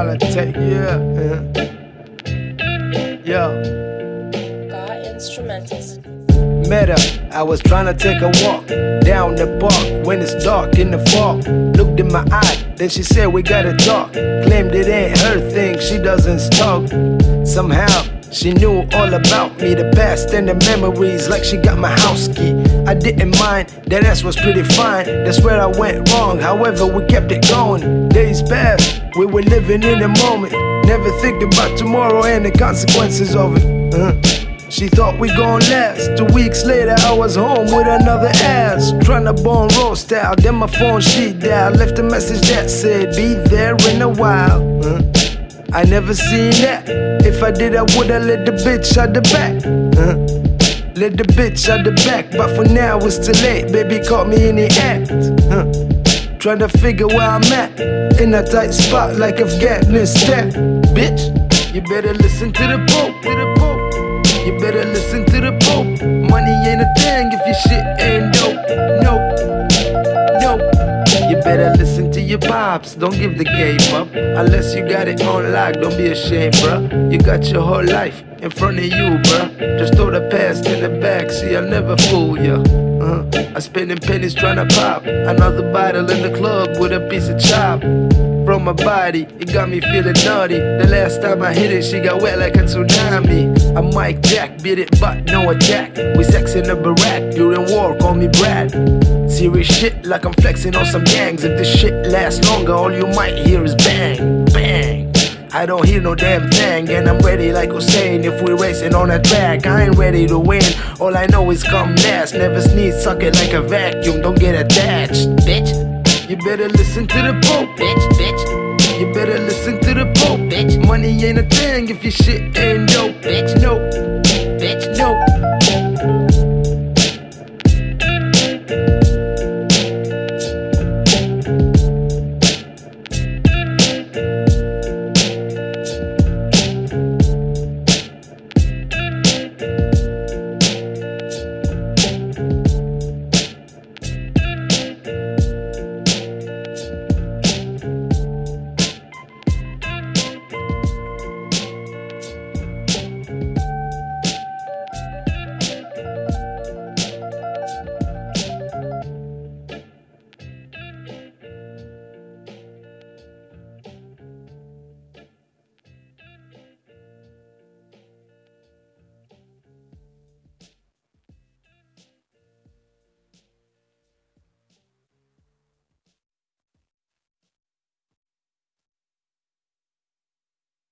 Politics, yeah. Yeah. God Instrumentals. Met her, I was trying to take a walk down the park when it's dark in the fog. Looked in my eye, then she said we gotta talk. Claimed it ain't her thing, she doesn't talk. Somehow she knew all about me, the past and the memories, like she got my house key. I didn't mind, that ass was pretty fine. That's where I went wrong, however, we kept it going. Days passed, we were living in the moment. Never think about tomorrow and the consequences of it. Uh. She thought we gon' last. Two weeks later, I was home with another ass. Tryna bone roast out. Then my phone she dialed. Left a message that said, Be there in a while. Uh. I never seen that. If I did, I woulda let the bitch out the back. Uh. Let the bitch out the back. But for now, it's too late. Baby caught me in the act. Uh. Trying to figure where I'm at. In a tight spot like Afghanistan. Bitch, you better listen to the Pope. To the Pope. You better listen to the Pope. Money ain't a thing if your shit ain't dope. Better listen to your pops. Don't give the game up. Unless you got it on lock, don't be ashamed, bruh. You got your whole life in front of you, bruh. Just throw the past in the back, see, I'll never fool ya. Uh, I'm spending pennies trying to pop another bottle in the club with a piece of chop. From my body, it got me feeling naughty. The last time I hit it, she got wet like a tsunami. I'm Mike Jack, beat it, but no attack. We sex in the barack during war, call me Brad. Serious shit like I'm flexing on some gangs. If this shit lasts longer, all you might hear is bang, bang. I don't hear no damn thing, and I'm ready like Hussein. If we're racing on a track, I ain't ready to win. All I know is come last. Never sneeze, suck it like a vacuum. Don't get attached, bitch. You better listen to the Pope, bitch, bitch. You better listen to the Pope, bitch. Money ain't a thing if your shit ain't dope, bitch. Nope, bitch, nope.